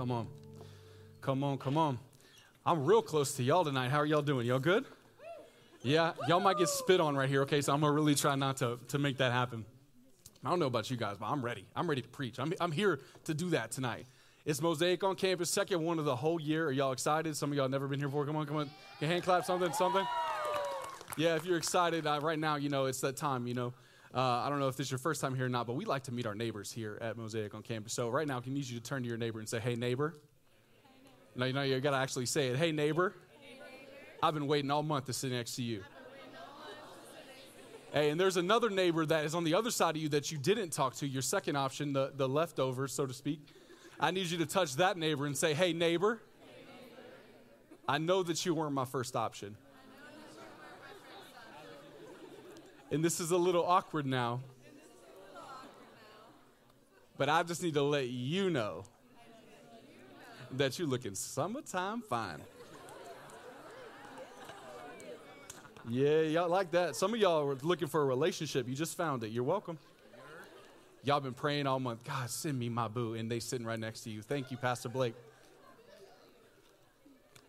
Come on. Come on, come on. I'm real close to y'all tonight. How are y'all doing? Y'all good? Yeah, y'all might get spit on right here, okay? So I'm gonna really try not to, to make that happen. I don't know about you guys, but I'm ready. I'm ready to preach. I'm, I'm here to do that tonight. It's Mosaic on campus, second one of the whole year. Are y'all excited? Some of y'all never been here before. Come on, come on. Can hand clap something, something? Yeah, if you're excited uh, right now, you know, it's that time, you know. Uh, I don't know if this is your first time here or not, but we like to meet our neighbors here at Mosaic on campus. So right now, I can need you to turn to your neighbor and say, hey, neighbor. No, you know, you got to actually say it. Hey, neighbor. I've been waiting all month to sit next to you. Hey, and there's another neighbor that is on the other side of you that you didn't talk to, your second option, the, the leftovers, so to speak. I need you to touch that neighbor and say, hey, neighbor, I know that you weren't my first option. And this is a little awkward now. But I just need to let you know that you're looking summertime fine. Yeah, y'all like that. Some of y'all are looking for a relationship. You just found it. You're welcome. Y'all been praying all month. God, send me my boo. And they sitting right next to you. Thank you, Pastor Blake.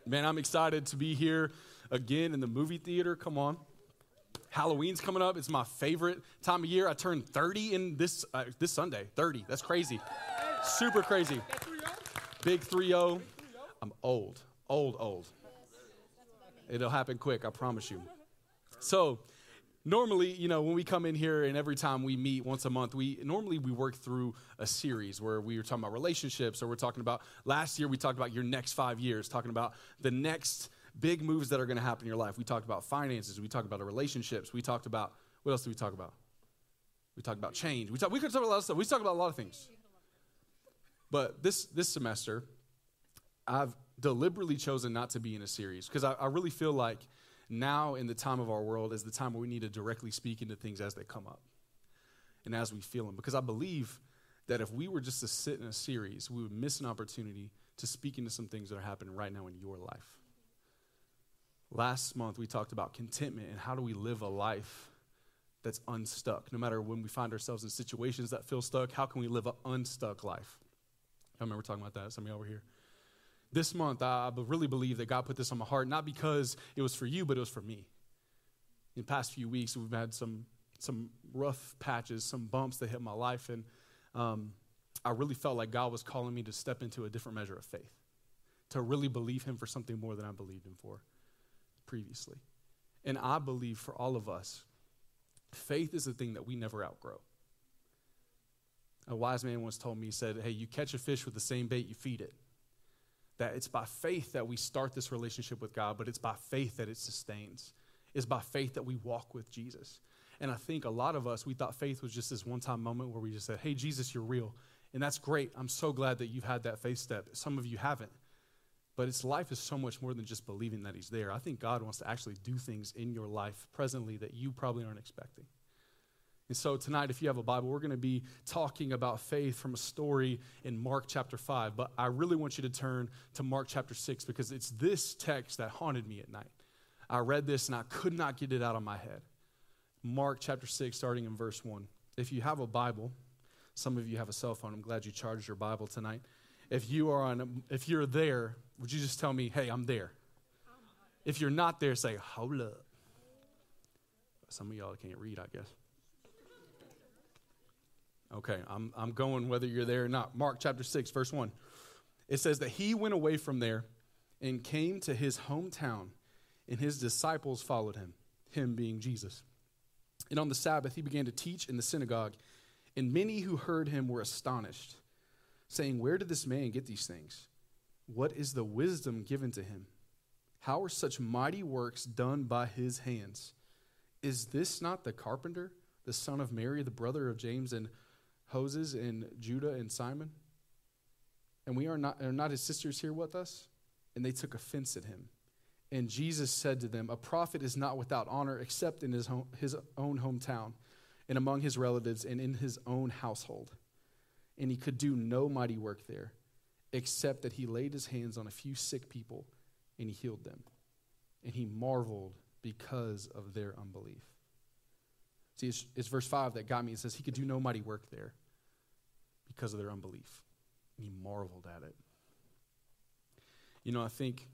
Man, I'm excited to be here again in the movie theater. Come on. Halloween's coming up. It's my favorite time of year. I turned 30 in this uh, this Sunday. 30. That's crazy. Super crazy. Big 3-0. I'm old. Old, old. It'll happen quick, I promise you. So, normally, you know, when we come in here and every time we meet once a month, we normally we work through a series where we are talking about relationships or we're talking about last year we talked about your next 5 years, talking about the next big moves that are going to happen in your life. We talked about finances, we talked about relationships, we talked about what else did we talk about? We talked about change. We talked we could talk about a lot of stuff. We talked about a lot of things. But this this semester, I've deliberately chosen not to be in a series because I, I, really feel like now in the time of our world is the time where we need to directly speak into things as they come up and as we feel them. Because I believe that if we were just to sit in a series, we would miss an opportunity to speak into some things that are happening right now in your life. Last month, we talked about contentment and how do we live a life that's unstuck. No matter when we find ourselves in situations that feel stuck, how can we live an unstuck life? I remember talking about that. Some of y'all were here. This month, I really believe that God put this on my heart, not because it was for you, but it was for me. In the past few weeks, we've had some, some rough patches, some bumps that hit my life, and um, I really felt like God was calling me to step into a different measure of faith, to really believe Him for something more than I believed Him for previously. And I believe for all of us, faith is a thing that we never outgrow. A wise man once told me, he said, Hey, you catch a fish with the same bait, you feed it. That it's by faith that we start this relationship with God, but it's by faith that it sustains. It's by faith that we walk with Jesus. And I think a lot of us, we thought faith was just this one time moment where we just said, Hey, Jesus, you're real. And that's great. I'm so glad that you've had that faith step. Some of you haven't. But its life is so much more than just believing that He's there. I think God wants to actually do things in your life presently that you probably aren't expecting. And so tonight, if you have a Bible, we're going to be talking about faith from a story in Mark chapter 5. But I really want you to turn to Mark chapter 6 because it's this text that haunted me at night. I read this and I could not get it out of my head. Mark chapter 6, starting in verse 1. If you have a Bible, some of you have a cell phone. I'm glad you charged your Bible tonight. If you are on, if you're there, would you just tell me, "Hey, I'm there"? If you're not there, say, "Hold up." Some of y'all can't read, I guess. Okay, I'm, I'm going whether you're there or not. Mark chapter 6, verse 1. It says that he went away from there and came to his hometown, and his disciples followed him, him being Jesus. And on the Sabbath, he began to teach in the synagogue, and many who heard him were astonished, saying, Where did this man get these things? What is the wisdom given to him? How are such mighty works done by his hands? Is this not the carpenter, the son of Mary, the brother of James and Joses and Judah and Simon? And we are not, are not his sisters here with us? And they took offense at him. And Jesus said to them, A prophet is not without honor except in his, home, his own hometown, and among his relatives, and in his own household. And he could do no mighty work there, except that he laid his hands on a few sick people and he healed them. And he marveled because of their unbelief. See, it's, it's verse 5 that got me. It says he could do no mighty work there because of their unbelief. And he marveled at it. You know, I think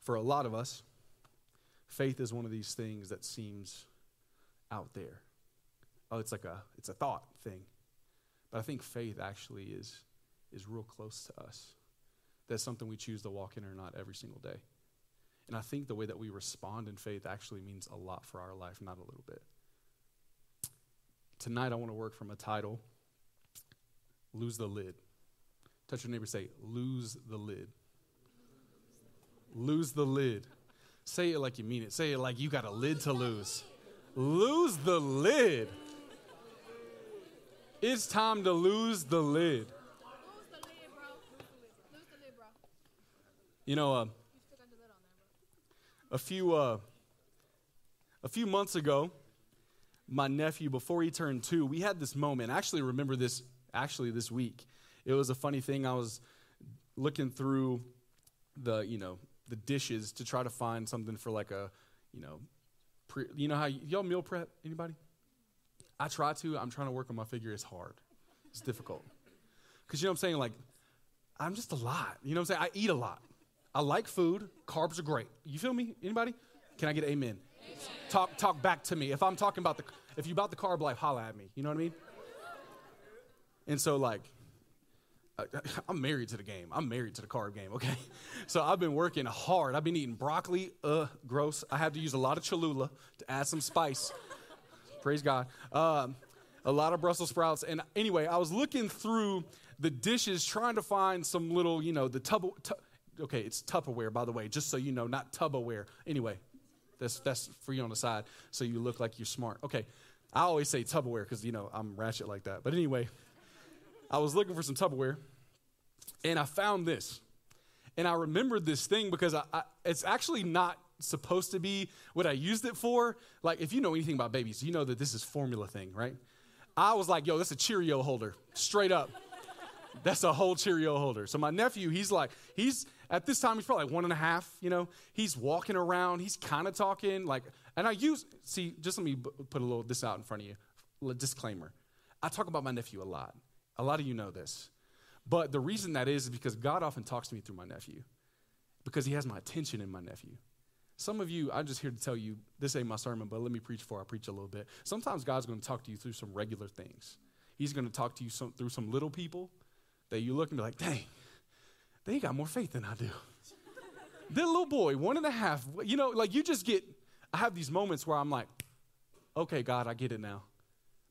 for a lot of us, faith is one of these things that seems out there. Oh, it's like a it's a thought thing. But I think faith actually is is real close to us. That's something we choose to walk in or not every single day. And I think the way that we respond in faith actually means a lot for our life, not a little bit. Tonight I want to work from a title Lose the Lid. Touch your neighbor, say, Lose the lid. Lose the lid. Say it like you mean it. Say it like you got a lid to lose. Lose the lid. It's time to lose the lid. You know, uh, a few uh, a few months ago, my nephew, before he turned two, we had this moment. I actually remember this actually this week. It was a funny thing. I was looking through the, you know, the dishes to try to find something for like a, you know, pre, you know how y'all meal prep? Anybody? I try to. I'm trying to work on my figure. It's hard. It's difficult. Because you know what I'm saying? Like, I'm just a lot. You know what I'm saying? I eat a lot. I like food. Carbs are great. You feel me? Anybody? Can I get amen? amen? Talk talk back to me. If I'm talking about the if you about the carb life, holla at me. You know what I mean? And so like I'm married to the game. I'm married to the carb game, okay? So I've been working hard. I've been eating broccoli, uh, gross. I have to use a lot of Cholula to add some spice. Praise God. Um, a lot of Brussels sprouts. And anyway, I was looking through the dishes trying to find some little, you know, the tub. Okay, it's Tupperware, by the way, just so you know, not Tupperware. Anyway, that's, that's for you on the side so you look like you're smart. Okay, I always say Tupperware because, you know, I'm ratchet like that. But anyway, I was looking for some Tupperware and I found this. And I remembered this thing because I, I, it's actually not supposed to be what I used it for. Like, if you know anything about babies, you know that this is formula thing, right? I was like, yo, that's a Cheerio holder, straight up. That's a whole Cheerio holder. So my nephew, he's like, he's at this time, he's probably like one and a half, you know. He's walking around, he's kind of talking, like, and I use, see, just let me b- put a little this out in front of you. Disclaimer. I talk about my nephew a lot. A lot of you know this. But the reason that is, is because God often talks to me through my nephew, because he has my attention in my nephew. Some of you, I'm just here to tell you, this ain't my sermon, but let me preach for I preach a little bit. Sometimes God's going to talk to you through some regular things. He's going to talk to you some, through some little people that you look and be like, dang, they got more faith than I do. that little boy, one and a half, you know, like you just get, I have these moments where I'm like, okay, God, I get it now.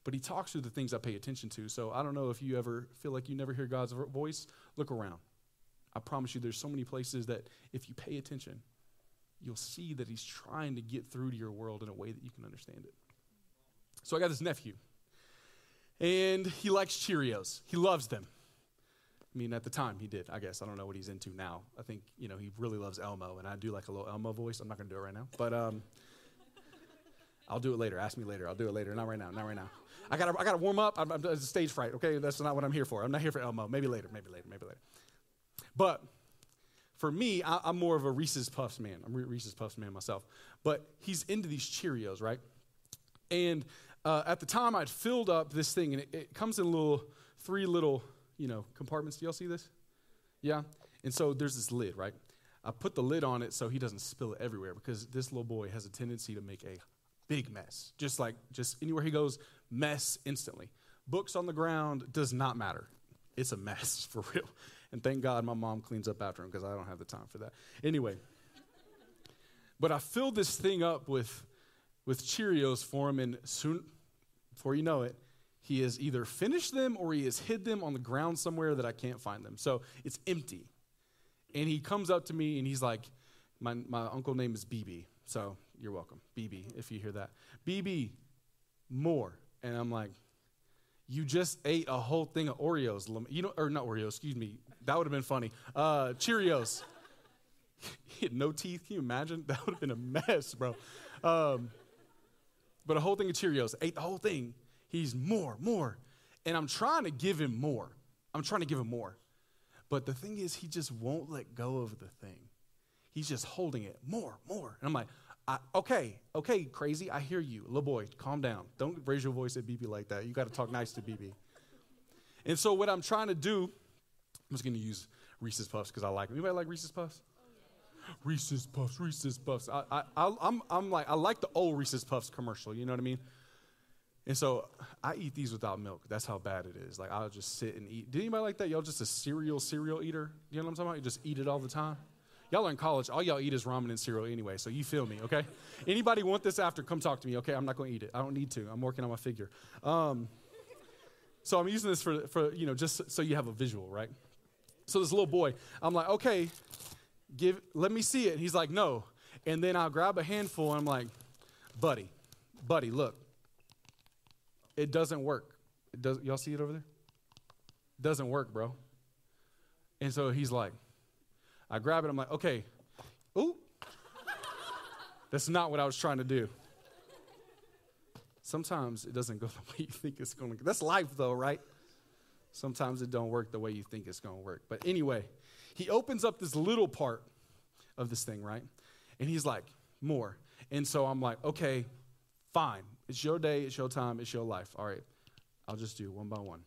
But he talks through the things I pay attention to. So I don't know if you ever feel like you never hear God's voice. Look around. I promise you, there's so many places that if you pay attention, you'll see that he's trying to get through to your world in a way that you can understand it. So I got this nephew, and he likes Cheerios. He loves them. I mean, at the time he did, I guess. I don't know what he's into now. I think, you know, he really loves Elmo, and I do like a little Elmo voice. I'm not going to do it right now. But um, I'll do it later. Ask me later. I'll do it later. Not right now. Not right now. I got I got to warm up. I'm, I'm, it's a stage fright, okay? That's not what I'm here for. I'm not here for Elmo. Maybe later. Maybe later. Maybe later. But for me, I, am more of a Reese's Puffs man. I'm a Reese's Puffs man myself. But he's into these Cheerios, right? And uh, at the time, I'd filled up this thing, and it, it comes in little, three little you know, compartments. Do y'all see this? Yeah? And so there's this lid, right? I put the lid on it so he doesn't spill it everywhere because this little boy has a tendency to make a big mess. Just like, just anywhere he goes, mess instantly. Books on the ground does not matter. It's a mess for real. And thank God my mom cleans up after him because I don't have the time for that. Anyway, but I filled this thing up with, with Cheerios for him, and soon, before you know it, he has either finished them or he has hid them on the ground somewhere that I can't find them. So it's empty. And he comes up to me and he's like, my, my uncle name is BB. So you're welcome, BB, if you hear that. BB, more. And I'm like, you just ate a whole thing of Oreos. You know, or not Oreos, excuse me. That would have been funny. Uh, Cheerios. he had no teeth. Can you imagine? That would have been a mess, bro. Um, but a whole thing of Cheerios. Ate the whole thing. He's more, more. And I'm trying to give him more. I'm trying to give him more. But the thing is, he just won't let go of the thing. He's just holding it more, more. And I'm like, okay, okay, crazy, I hear you. Little boy, calm down. Don't raise your voice at BB like that. You got to talk nice to BB. And so, what I'm trying to do, I'm just gonna use Reese's Puffs because I like them. Anybody like Reese's Puffs? Reese's Puffs, Reese's Puffs. I, I, I'm, I'm like, I like the old Reese's Puffs commercial. You know what I mean? And so I eat these without milk. That's how bad it is. Like I'll just sit and eat. Did anybody like that? Y'all just a cereal cereal eater? Do you know what I'm talking about? You just eat it all the time. Y'all are in college. All y'all eat is ramen and cereal anyway. So you feel me, okay? Anybody want this after? Come talk to me, okay? I'm not going to eat it. I don't need to. I'm working on my figure. Um, so I'm using this for, for you know just so you have a visual, right? So this little boy, I'm like, okay, give, let me see it. He's like, no. And then I'll grab a handful and I'm like, buddy, buddy, look, it doesn't work. It does, y'all see it over there? It doesn't work, bro. And so he's like, I grab it. I'm like, okay, ooh. That's not what I was trying to do. Sometimes it doesn't go the way you think it's going to. That's life, though, right? Sometimes it don't work the way you think it's going to work. But anyway, he opens up this little part of this thing, right? And he's like, more. And so I'm like, okay, fine. It's your day, it's your time, it's your life. All right, I'll just do one by one.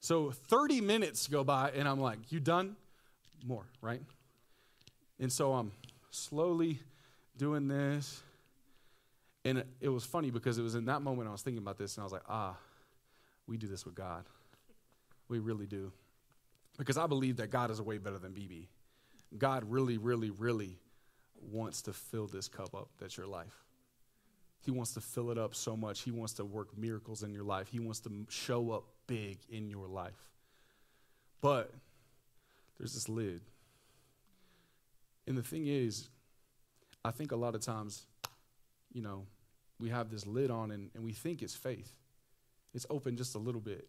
So 30 minutes go by, and I'm like, you done? More, right? And so I'm slowly doing this. And it was funny because it was in that moment I was thinking about this, and I was like, ah, we do this with God. We really do. Because I believe that God is way better than BB. God really, really, really wants to fill this cup up that's your life. He wants to fill it up so much. He wants to work miracles in your life. He wants to show up big in your life. But there's this lid. And the thing is, I think a lot of times, you know, we have this lid on and, and we think it's faith. It's open just a little bit.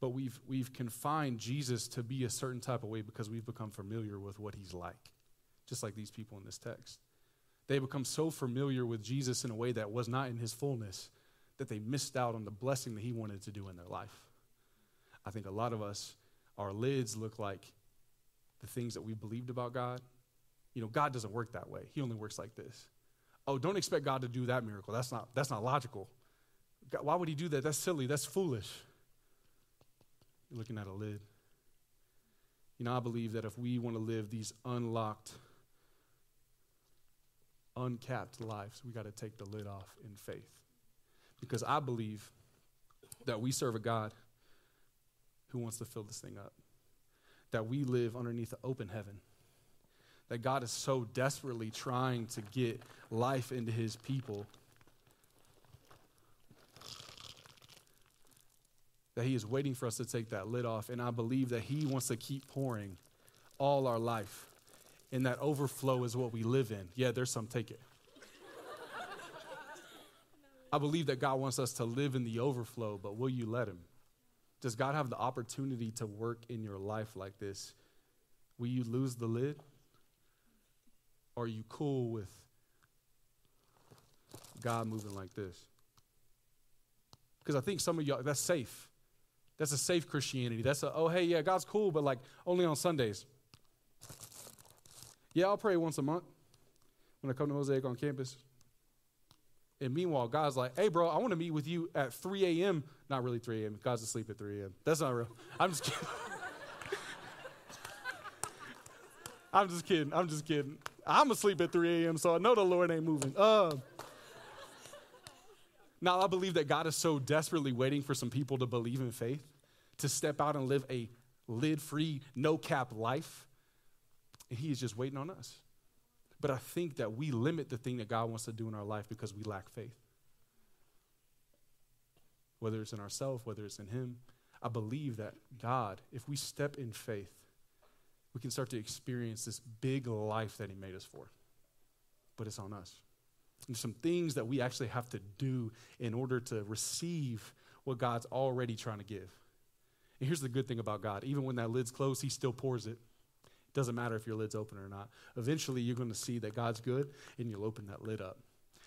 But we've, we've confined Jesus to be a certain type of way because we've become familiar with what he's like, just like these people in this text. They become so familiar with Jesus in a way that was not in his fullness that they missed out on the blessing that he wanted to do in their life. I think a lot of us, our lids look like the things that we believed about God. You know, God doesn't work that way. He only works like this. Oh, don't expect God to do that miracle. That's not, that's not logical. God, why would he do that? That's silly. That's foolish. You're looking at a lid. You know, I believe that if we want to live these unlocked, uncapped lives, we got to take the lid off in faith. Because I believe that we serve a God who wants to fill this thing up, that we live underneath an open heaven, that God is so desperately trying to get life into his people that he is waiting for us to take that lid off. And I believe that he wants to keep pouring all our life. And that overflow is what we live in. Yeah, there's some, take it. I believe that God wants us to live in the overflow, but will you let Him? Does God have the opportunity to work in your life like this? Will you lose the lid? Are you cool with God moving like this? Because I think some of y'all, that's safe. That's a safe Christianity. That's a, oh, hey, yeah, God's cool, but like only on Sundays. Yeah, I'll pray once a month when I come to Mosaic on campus. And meanwhile, God's like, hey, bro, I want to meet with you at 3 a.m. Not really 3 a.m. God's asleep at 3 a.m. That's not real. I'm just kidding. I'm just kidding. I'm just kidding. I'm asleep at 3 a.m., so I know the Lord ain't moving. Uh, now, I believe that God is so desperately waiting for some people to believe in faith, to step out and live a lid free, no cap life. And He is just waiting on us. But I think that we limit the thing that God wants to do in our life because we lack faith. Whether it's in ourselves, whether it's in Him, I believe that God, if we step in faith, we can start to experience this big life that He made us for. But it's on us. There's some things that we actually have to do in order to receive what God's already trying to give. And here's the good thing about God even when that lid's closed, He still pours it. Doesn't matter if your lid's open or not. Eventually, you're going to see that God's good and you'll open that lid up.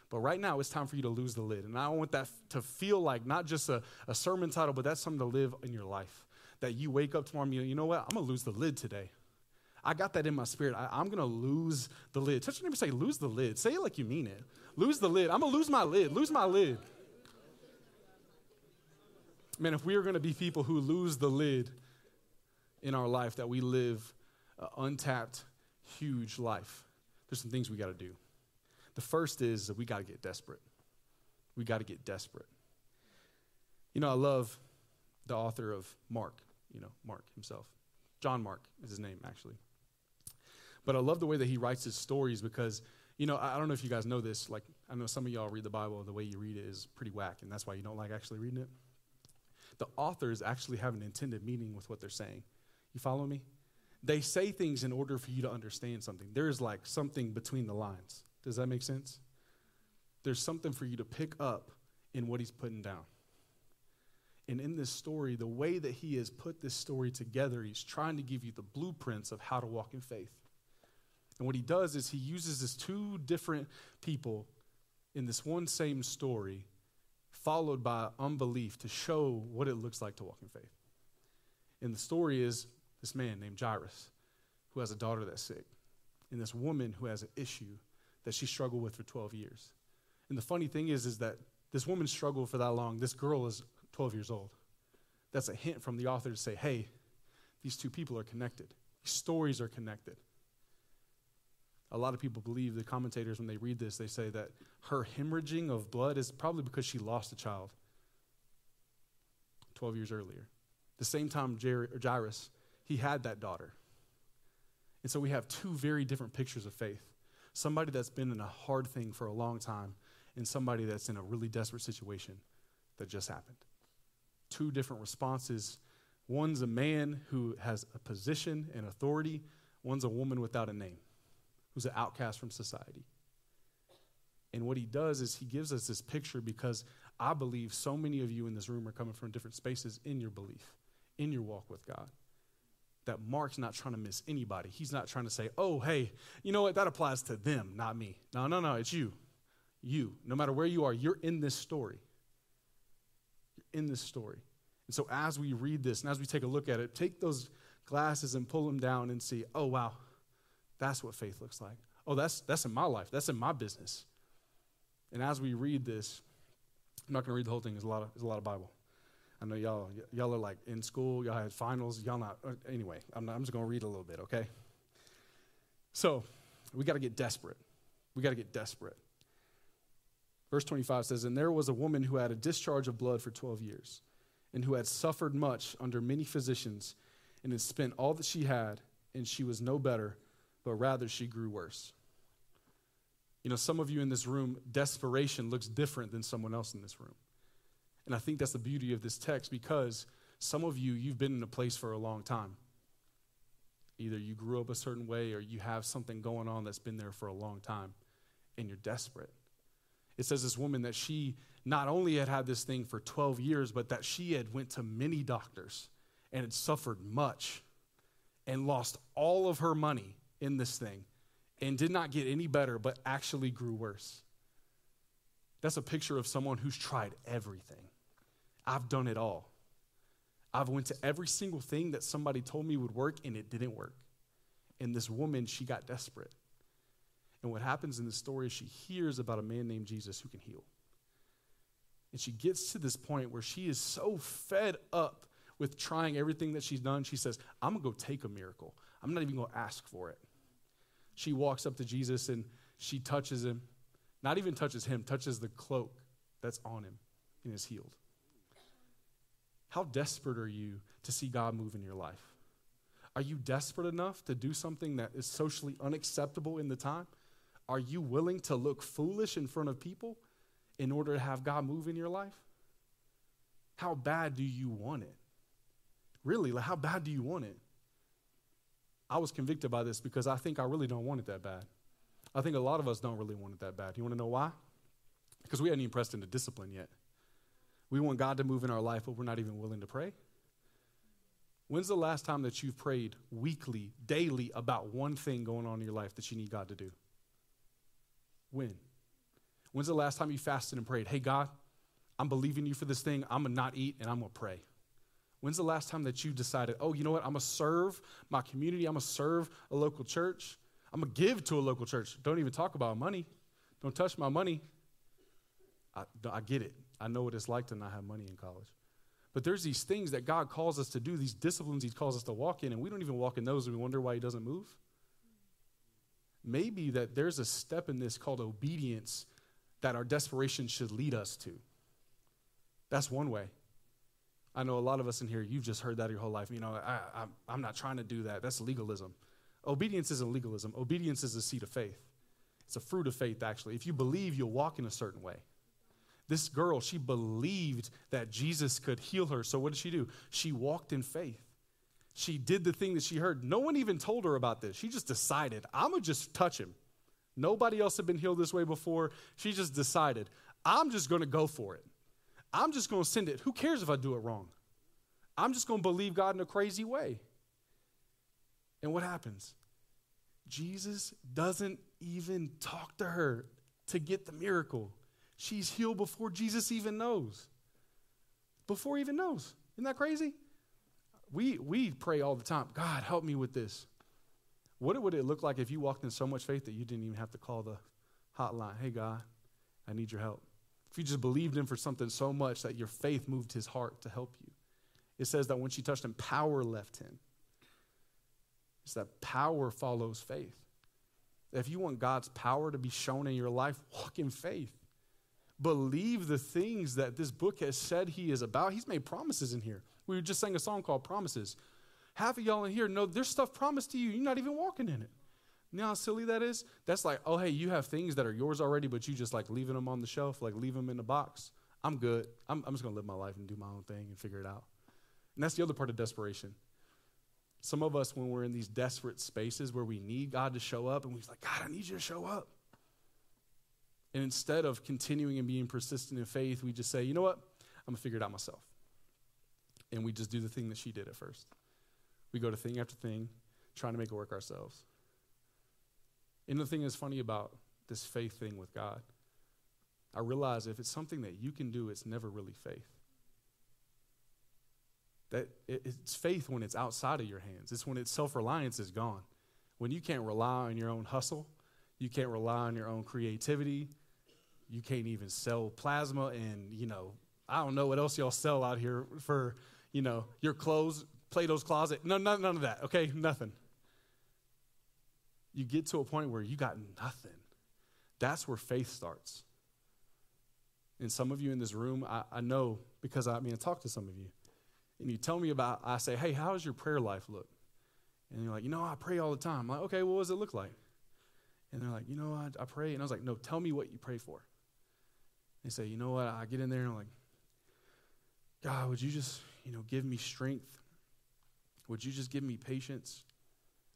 But right now, it's time for you to lose the lid. And I want that to feel like not just a, a sermon title, but that's something to live in your life. That you wake up tomorrow and you, you know what? I'm going to lose the lid today. I got that in my spirit. I, am going to lose the lid. Touch your neighbor say, lose the lid. Say it like you mean it. Lose the lid. I'm going to lose my lid. Lose my lid. Man, if we are going to be people who lose the lid, in our life that we live an untapped, huge life, there's some things we got to do. The first is that we got to get desperate. We got to get desperate. You know, I love the author of Mark, you know, Mark himself. John Mark is his name, actually. But I love the way that he writes his stories because, you know, I don't know if you guys know this. Like, I know some of y'all read the Bible, the way you read it is pretty whack, and that's why you don't like actually reading it. The authors actually have an intended meaning with what they're saying. You follow me? They say things in order for you to understand something. There's like something between the lines. Does that make sense? There's something for you to pick up in what he's putting down. And in this story, the way that he has put this story together, he's trying to give you the blueprints of how to walk in faith. And what he does is he uses this two different people in this one same story, followed by unbelief, to show what it looks like to walk in faith. And the story is this man named Jairus, who has a daughter that's sick, and this woman who has an issue that she struggled with for 12 years. And the funny thing is, is that this woman struggled for that long. This girl is 12 years old. That's a hint from the author to say, hey, these two people are connected. These stories are connected. A lot of people believe, the commentators, when they read this, they say that her hemorrhaging of blood is probably because she lost a child 12 years earlier. The same time Jairus, he had that daughter. And so we have two very different pictures of faith somebody that's been in a hard thing for a long time, and somebody that's in a really desperate situation that just happened. Two different responses. One's a man who has a position and authority, one's a woman without a name who's an outcast from society. And what he does is he gives us this picture because I believe so many of you in this room are coming from different spaces in your belief, in your walk with God. That Mark's not trying to miss anybody. He's not trying to say, oh, hey, you know what? That applies to them, not me. No, no, no, it's you. You. No matter where you are, you're in this story. You're in this story. And so as we read this and as we take a look at it, take those glasses and pull them down and see, oh, wow, that's what faith looks like. Oh, that's, that's in my life. That's in my business. And as we read this, I'm not going to read the whole thing. There's a lot of, there's a lot of Bible. I know y'all, y'all are like in school. Y'all had finals. Y'all not. Uh, anyway, I'm, not, I'm just going to read a little bit, okay? So we got to get desperate. We got to get desperate. Verse 25 says, And there was a woman who had a discharge of blood for 12 years, and who had suffered much under many physicians, and had spent all that she had, and she was no better but rather she grew worse. You know, some of you in this room, desperation looks different than someone else in this room. And I think that's the beauty of this text because some of you, you've been in a place for a long time. Either you grew up a certain way or you have something going on that's been there for a long time and you're desperate. It says this woman that she not only had had this thing for 12 years, but that she had went to many doctors and had suffered much and lost all of her money in this thing and did not get any better, but actually grew worse. That's a picture of someone who's tried everything. I've done it all. I've went to every single thing that somebody told me would work and it didn't work. And this woman, she got desperate. And what happens in the story is she hears about a man named Jesus who can heal. And she gets to this point where she is so fed up with trying everything that she's done. She says, I'm going to go take a miracle. I'm not even going to ask for it she walks up to Jesus and she touches him. Not even touches him, touches the cloak that's on him and is healed. How desperate are you to see God move in your life? Are you desperate enough to do something that is socially unacceptable in the time? Are you willing to look foolish in front of people in order to have God move in your life? How bad do you want it? Really, like how bad do you want it? I was convicted by this because I think I really don't want it that bad. I think a lot of us don't really want it that bad. You want to know why? Because we hadn't even pressed into discipline yet. We want God to move in our life, but we're not even willing to pray. When's the last time that you've prayed weekly, daily about one thing going on in your life that you need God to do? When? When's the last time you fasted and prayed, hey, God, I'm believing you for this thing. I'm going to not eat and I'm going to pray? When's the last time that you decided, oh, you know what? I'm going to serve my community. I'm going to serve a local church. I'm going to give to a local church. Don't even talk about money. Don't touch my money. I, I get it. I know what it's like to not have money in college. But there's these things that God calls us to do, these disciplines He calls us to walk in, and we don't even walk in those, and we wonder why He doesn't move. Maybe that there's a step in this called obedience that our desperation should lead us to. That's one way. I know a lot of us in here, you've just heard that your whole life. You know, I, I, I'm not trying to do that. That's legalism. Obedience isn't legalism, obedience is a seed of faith. It's a fruit of faith, actually. If you believe, you'll walk in a certain way. This girl, she believed that Jesus could heal her. So what did she do? She walked in faith. She did the thing that she heard. No one even told her about this. She just decided, I'm going to just touch him. Nobody else had been healed this way before. She just decided, I'm just going to go for it. I'm just going to send it. Who cares if I do it wrong? I'm just going to believe God in a crazy way. And what happens? Jesus doesn't even talk to her to get the miracle. She's healed before Jesus even knows. Before he even knows. Isn't that crazy? We, we pray all the time God, help me with this. What would it look like if you walked in so much faith that you didn't even have to call the hotline? Hey, God, I need your help. If you just believed him for something so much that your faith moved his heart to help you. It says that when she touched him, power left him. It's that power follows faith. If you want God's power to be shown in your life, walk in faith. Believe the things that this book has said he is about. He's made promises in here. We just sang a song called Promises. Half of y'all in here know there's stuff promised to you. You're not even walking in it. You know how silly that is? That's like, oh, hey, you have things that are yours already, but you just like leaving them on the shelf, like leave them in the box. I'm good. I'm, I'm just going to live my life and do my own thing and figure it out. And that's the other part of desperation. Some of us, when we're in these desperate spaces where we need God to show up, and we're like, God, I need you to show up. And instead of continuing and being persistent in faith, we just say, you know what? I'm going to figure it out myself. And we just do the thing that she did at first. We go to thing after thing, trying to make it work ourselves. And the thing that's funny about this faith thing with God, I realize if it's something that you can do, it's never really faith. That it's faith when it's outside of your hands. It's when its self-reliance is gone. When you can't rely on your own hustle, you can't rely on your own creativity. You can't even sell plasma and, you know, I don't know what else y'all sell out here for, you know, your clothes, Plato's closet. No, none, none of that, okay? Nothing. You get to a point where you got nothing. That's where faith starts. And some of you in this room, I, I know because I, mean, I talk to some of you, and you tell me about, I say, hey, how does your prayer life look? And you're like, you know, I pray all the time. I'm like, okay, well, what does it look like? And they're like, you know, I, I pray. And I was like, no, tell me what you pray for. They say, you know what? I get in there and I'm like, God, would you just, you know, give me strength? Would you just give me patience?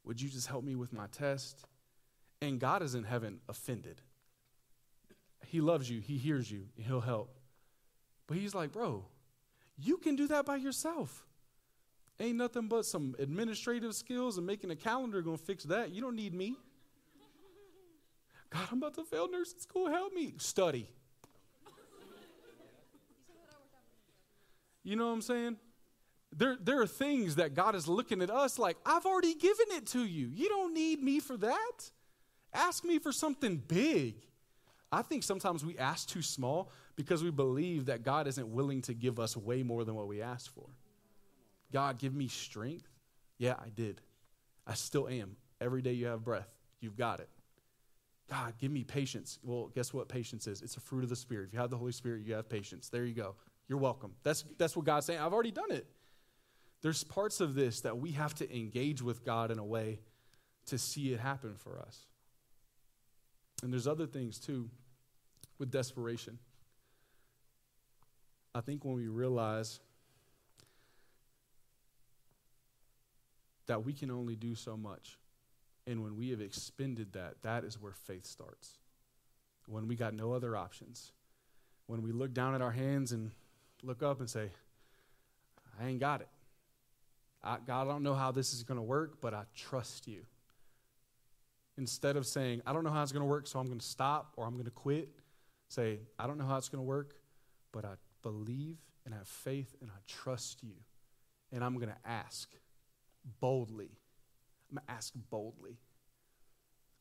Would you just help me with my test? And God is in heaven offended. He loves you, He hears you, He'll help. But He's like, bro, you can do that by yourself. Ain't nothing but some administrative skills and making a calendar gonna fix that. You don't need me. God, I'm about to fail nursing school. Help me. Study. You know what I'm saying? There, there are things that God is looking at us like, I've already given it to you. You don't need me for that. Ask me for something big. I think sometimes we ask too small because we believe that God isn't willing to give us way more than what we asked for. God, give me strength. Yeah, I did. I still am. Every day you have breath, you've got it. God, give me patience. Well, guess what patience is? It's a fruit of the Spirit. If you have the Holy Spirit, you have patience. There you go. You're welcome. That's, that's what God's saying. I've already done it. There's parts of this that we have to engage with God in a way to see it happen for us. And there's other things too with desperation. I think when we realize that we can only do so much, and when we have expended that, that is where faith starts. When we got no other options. When we look down at our hands and look up and say, I ain't got it. I, God, I don't know how this is going to work, but I trust you. Instead of saying, I don't know how it's going to work, so I'm going to stop or I'm going to quit, say, I don't know how it's going to work, but I believe and have faith and I trust you. And I'm going to ask boldly. I'm going to ask boldly.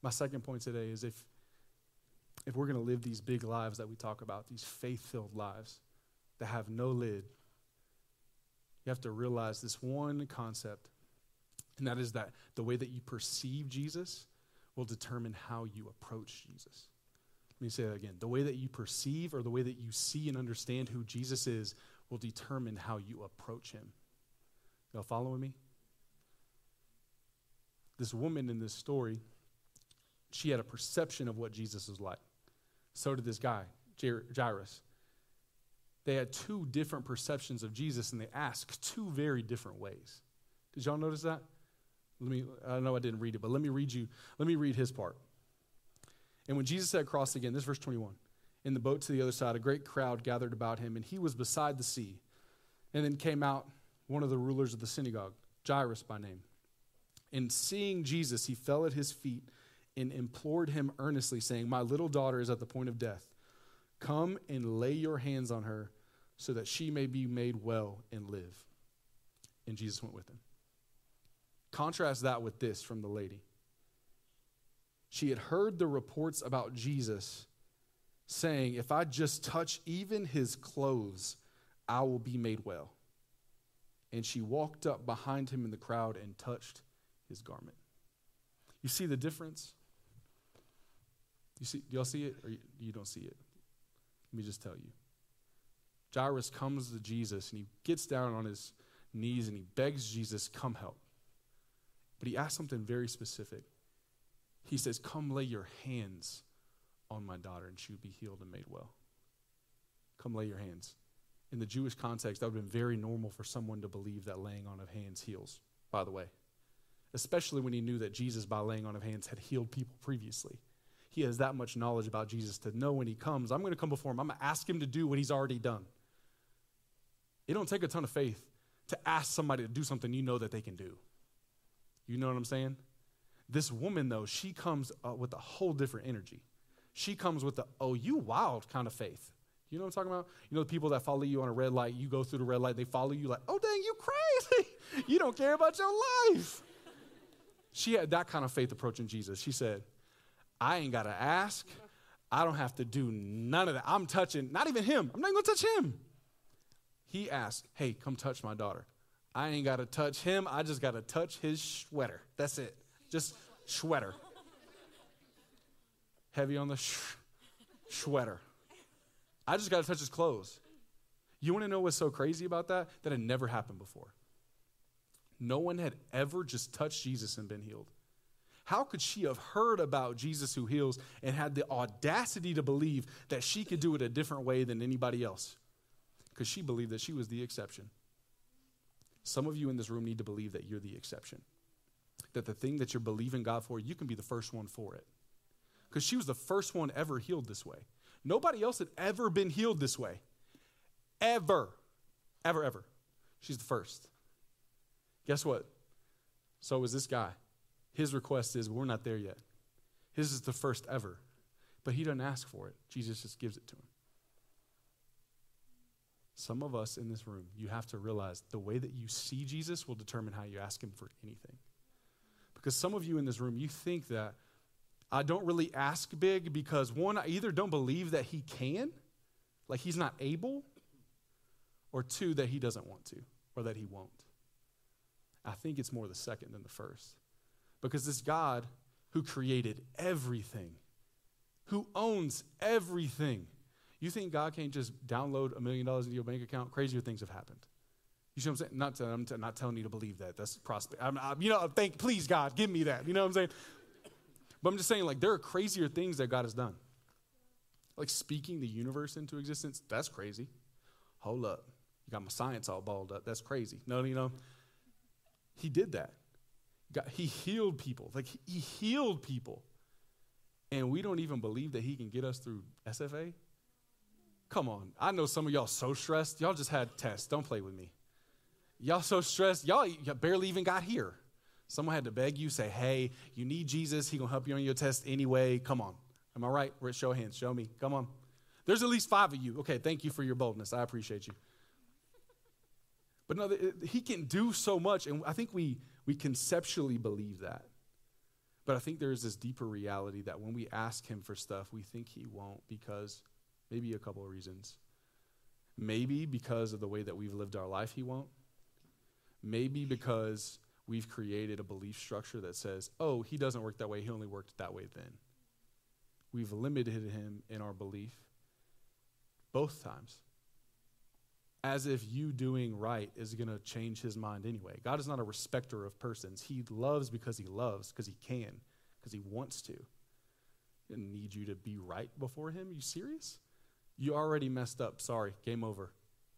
My second point today is if, if we're going to live these big lives that we talk about, these faith filled lives that have no lid, you have to realize this one concept, and that is that the way that you perceive Jesus will determine how you approach Jesus. Let me say that again. The way that you perceive or the way that you see and understand who Jesus is will determine how you approach him. Y'all following me? This woman in this story, she had a perception of what Jesus was like. So did this guy, Jairus. They had two different perceptions of Jesus and they asked two very different ways. Did y'all notice that? Let me I know I didn't read it, but let me read you let me read his part. And when Jesus had crossed again, this verse 21, in the boat to the other side, a great crowd gathered about him, and he was beside the sea. And then came out one of the rulers of the synagogue, Jairus by name. And seeing Jesus, he fell at his feet and implored him earnestly, saying, My little daughter is at the point of death. Come and lay your hands on her so that she may be made well and live. And Jesus went with him. Contrast that with this from the lady. She had heard the reports about Jesus saying, If I just touch even his clothes, I will be made well. And she walked up behind him in the crowd and touched his garment. You see the difference? You see, do y'all see it or you don't see it? Let me just tell you. Jairus comes to Jesus and he gets down on his knees and he begs Jesus, Come help. But he asks something very specific. He says, Come lay your hands on my daughter and she will be healed and made well. Come lay your hands. In the Jewish context, that would have been very normal for someone to believe that laying on of hands heals, by the way. Especially when he knew that Jesus, by laying on of hands, had healed people previously. He has that much knowledge about Jesus to know when he comes, I'm going to come before him. I'm going to ask him to do what he's already done. It don't take a ton of faith to ask somebody to do something you know that they can do. You know what I'm saying? This woman, though, she comes uh, with a whole different energy. She comes with the, oh, you wild kind of faith. You know what I'm talking about? You know the people that follow you on a red light, you go through the red light, they follow you like, oh, dang, you crazy. you don't care about your life. She had that kind of faith approaching Jesus. She said, I ain't got to ask. I don't have to do none of that. I'm touching, not even him. I'm not even going to touch him. He asked, hey, come touch my daughter. I ain't got to touch him. I just got to touch his sweater. That's it. Just sweater. Heavy on the sh- sweater. I just got to touch his clothes. You want to know what's so crazy about that? That had never happened before. No one had ever just touched Jesus and been healed. How could she have heard about Jesus who heals and had the audacity to believe that she could do it a different way than anybody else? Because she believed that she was the exception. Some of you in this room need to believe that you're the exception. That the thing that you're believing God for, you can be the first one for it. Because she was the first one ever healed this way. Nobody else had ever been healed this way. Ever. Ever, ever. She's the first. Guess what? So is this guy. His request is, we're not there yet. His is the first ever. But he doesn't ask for it, Jesus just gives it to him. Some of us in this room, you have to realize the way that you see Jesus will determine how you ask him for anything. Because some of you in this room, you think that I don't really ask big because one, I either don't believe that he can, like he's not able, or two, that he doesn't want to, or that he won't. I think it's more the second than the first. Because this God who created everything, who owns everything, you think God can't just download a million dollars into your bank account? Crazier things have happened. You see what I'm saying? Not to, I'm not telling you to believe that. That's prospect. I'm, I'm, you know, thank, please, God, give me that. You know what I'm saying? But I'm just saying, like, there are crazier things that God has done. Like speaking the universe into existence, that's crazy. Hold up. You got my science all balled up. That's crazy. No, you know, he did that. God, he healed people. Like, he healed people. And we don't even believe that he can get us through SFA. Come on. I know some of y'all so stressed. Y'all just had tests. Don't play with me. Y'all so stressed. Y'all, barely even got here. Someone had to beg you, say, hey, you need Jesus. He going to help you on your test anyway. Come on. Am I right? Show hands. Show me. Come on. There's at least five of you. Okay, thank you for your boldness. I appreciate you. But no, he can do so much. And I think we, we conceptually believe that. But I think there is this deeper reality that when we ask him for stuff, we think he won't because Maybe a couple of reasons. Maybe because of the way that we've lived our life, he won't. Maybe because we've created a belief structure that says, oh, he doesn't work that way, he only worked that way then. We've limited him in our belief both times. As if you doing right is going to change his mind anyway. God is not a respecter of persons. He loves because he loves, because he can, because he wants to. He doesn't need you to be right before him. Are you serious? You already messed up. Sorry, game over.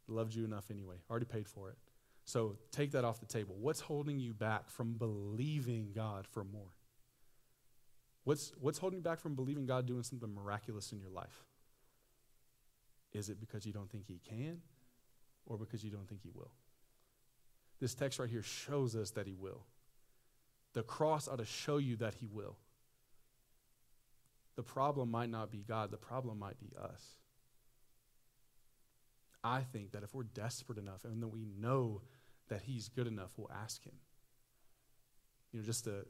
Loved you enough anyway. Already paid for it. So take that off the table. What's holding you back from believing God for more? What's, what's holding you back from believing God doing something miraculous in your life? Is it because you don't think He can or because you don't think He will? This text right here shows us that He will. The cross ought to show you that He will. The problem might not be God, the problem might be us. I think that if we're desperate enough and that we know that He's good enough, we'll ask Him. You know, just a,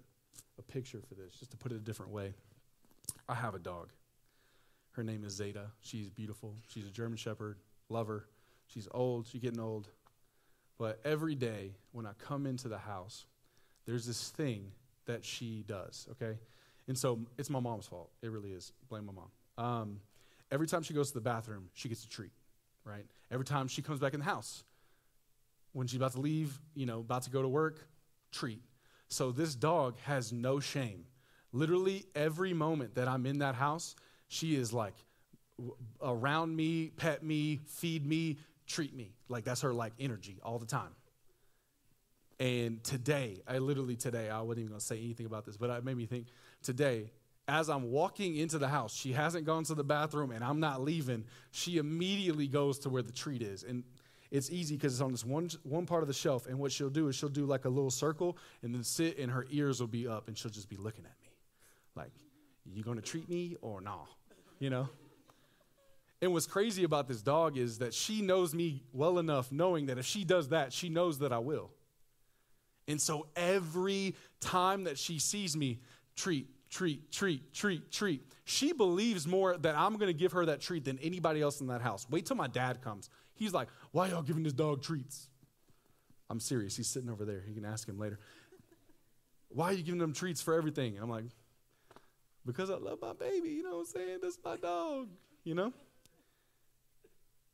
a picture for this, just to put it a different way. I have a dog. Her name is Zeta. She's beautiful. She's a German Shepherd. Love her. She's old. She's getting old. But every day when I come into the house, there's this thing that she does, okay? And so it's my mom's fault. It really is. Blame my mom. Um, every time she goes to the bathroom, she gets a treat, right? Every time she comes back in the house, when she's about to leave, you know, about to go to work, treat. So this dog has no shame. Literally every moment that I'm in that house, she is like around me, pet me, feed me, treat me. Like that's her like energy all the time. And today, I literally today, I wasn't even gonna say anything about this, but it made me think today, as I'm walking into the house, she hasn't gone to the bathroom and I'm not leaving. She immediately goes to where the treat is. And it's easy because it's on this one, one part of the shelf. And what she'll do is she'll do like a little circle and then sit and her ears will be up and she'll just be looking at me. Like, you gonna treat me or nah? You know? And what's crazy about this dog is that she knows me well enough, knowing that if she does that, she knows that I will. And so every time that she sees me, treat, treat, treat, treat, treat, she believes more that I'm going to give her that treat than anybody else in that house. Wait till my dad comes. He's like, Why y'all giving this dog treats? I'm serious. He's sitting over there. You can ask him later. Why are you giving them treats for everything? And I'm like, Because I love my baby. You know what I'm saying? That's my dog. You know?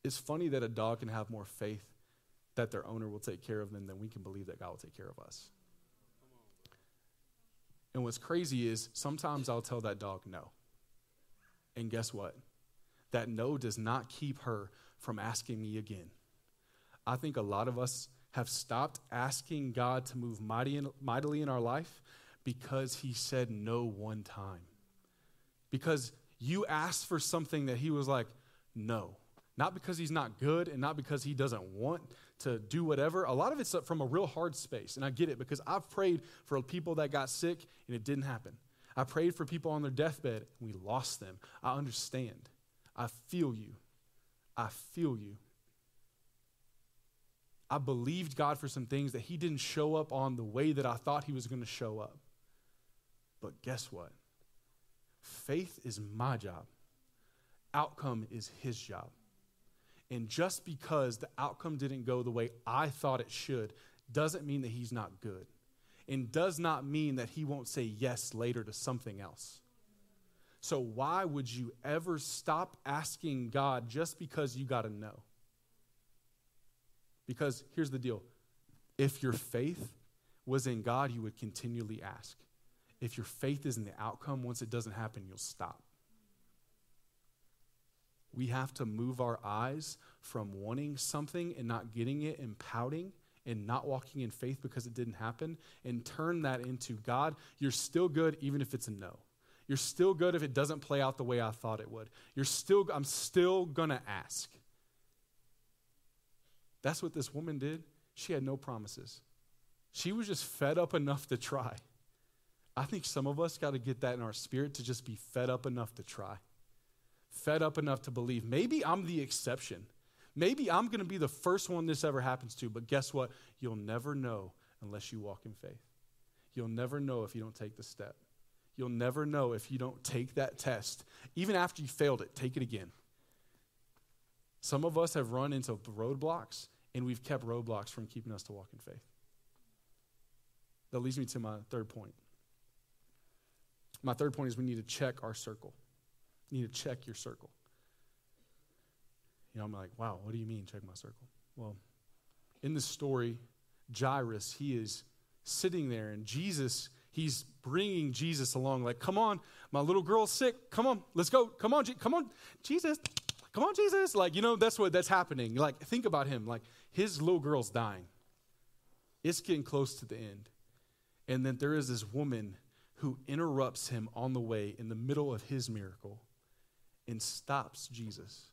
It's funny that a dog can have more faith that their owner will take care of them than we can believe that God will take care of us. And what's crazy is sometimes I'll tell that dog no. And guess what? That no does not keep her from asking me again. I think a lot of us have stopped asking God to move mighty in, mightily in our life because He said no one time. Because you asked for something that He was like, no. Not because He's not good and not because He doesn't want to do whatever. A lot of it's from a real hard space. And I get it because I've prayed for people that got sick and it didn't happen. I prayed for people on their deathbed and we lost them. I understand. I feel you. I feel you. I believed God for some things that He didn't show up on the way that I thought He was going to show up. But guess what? Faith is my job, outcome is His job. And just because the outcome didn't go the way I thought it should doesn't mean that He's not good. And does not mean that He won't say yes later to something else. So, why would you ever stop asking God just because you got to know? Because here's the deal if your faith was in God, you would continually ask. If your faith is in the outcome, once it doesn't happen, you'll stop. We have to move our eyes from wanting something and not getting it and pouting and not walking in faith because it didn't happen and turn that into God, you're still good even if it's a no. You're still good if it doesn't play out the way I thought it would. You're still, I'm still gonna ask. That's what this woman did. She had no promises. She was just fed up enough to try. I think some of us got to get that in our spirit to just be fed up enough to try. Fed up enough to believe. Maybe I'm the exception. Maybe I'm going to be the first one this ever happens to, but guess what? You'll never know unless you walk in faith. You'll never know if you don't take the step. You'll never know if you don't take that test. Even after you failed it, take it again. Some of us have run into roadblocks, and we've kept roadblocks from keeping us to walk in faith. That leads me to my third point. My third point is we need to check our circle. Need to check your circle. You know, I'm like, wow, what do you mean, check my circle? Well, in this story, Jairus, he is sitting there, and Jesus, he's bringing Jesus along, like, come on, my little girl's sick. Come on, let's go. Come on, Je- come on, Jesus. Come on, Jesus. Like, you know, that's what that's happening. Like, think about him. Like, his little girl's dying. It's getting close to the end. And then there is this woman who interrupts him on the way in the middle of his miracle and stops Jesus.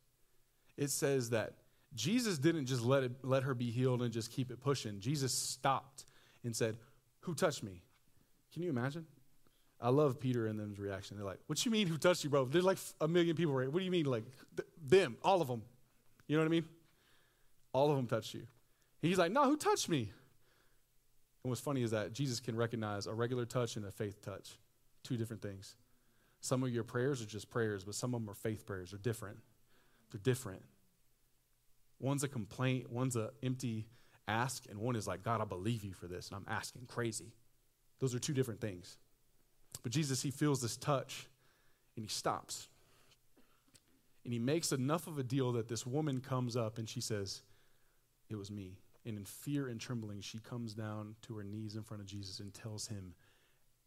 It says that Jesus didn't just let, it, let her be healed and just keep it pushing. Jesus stopped and said, Who touched me? Can you imagine? I love Peter and them's reaction. They're like, What you mean, who touched you, bro? There's like a million people, right? What do you mean, like th- them, all of them? You know what I mean? All of them touched you. He's like, No, who touched me? And what's funny is that Jesus can recognize a regular touch and a faith touch, two different things. Some of your prayers are just prayers, but some of them are faith prayers. They're different. They're different. One's a complaint, one's an empty ask, and one is like, God, I believe you for this, and I'm asking crazy. Those are two different things. But Jesus, he feels this touch, and he stops. And he makes enough of a deal that this woman comes up and she says, It was me. And in fear and trembling, she comes down to her knees in front of Jesus and tells him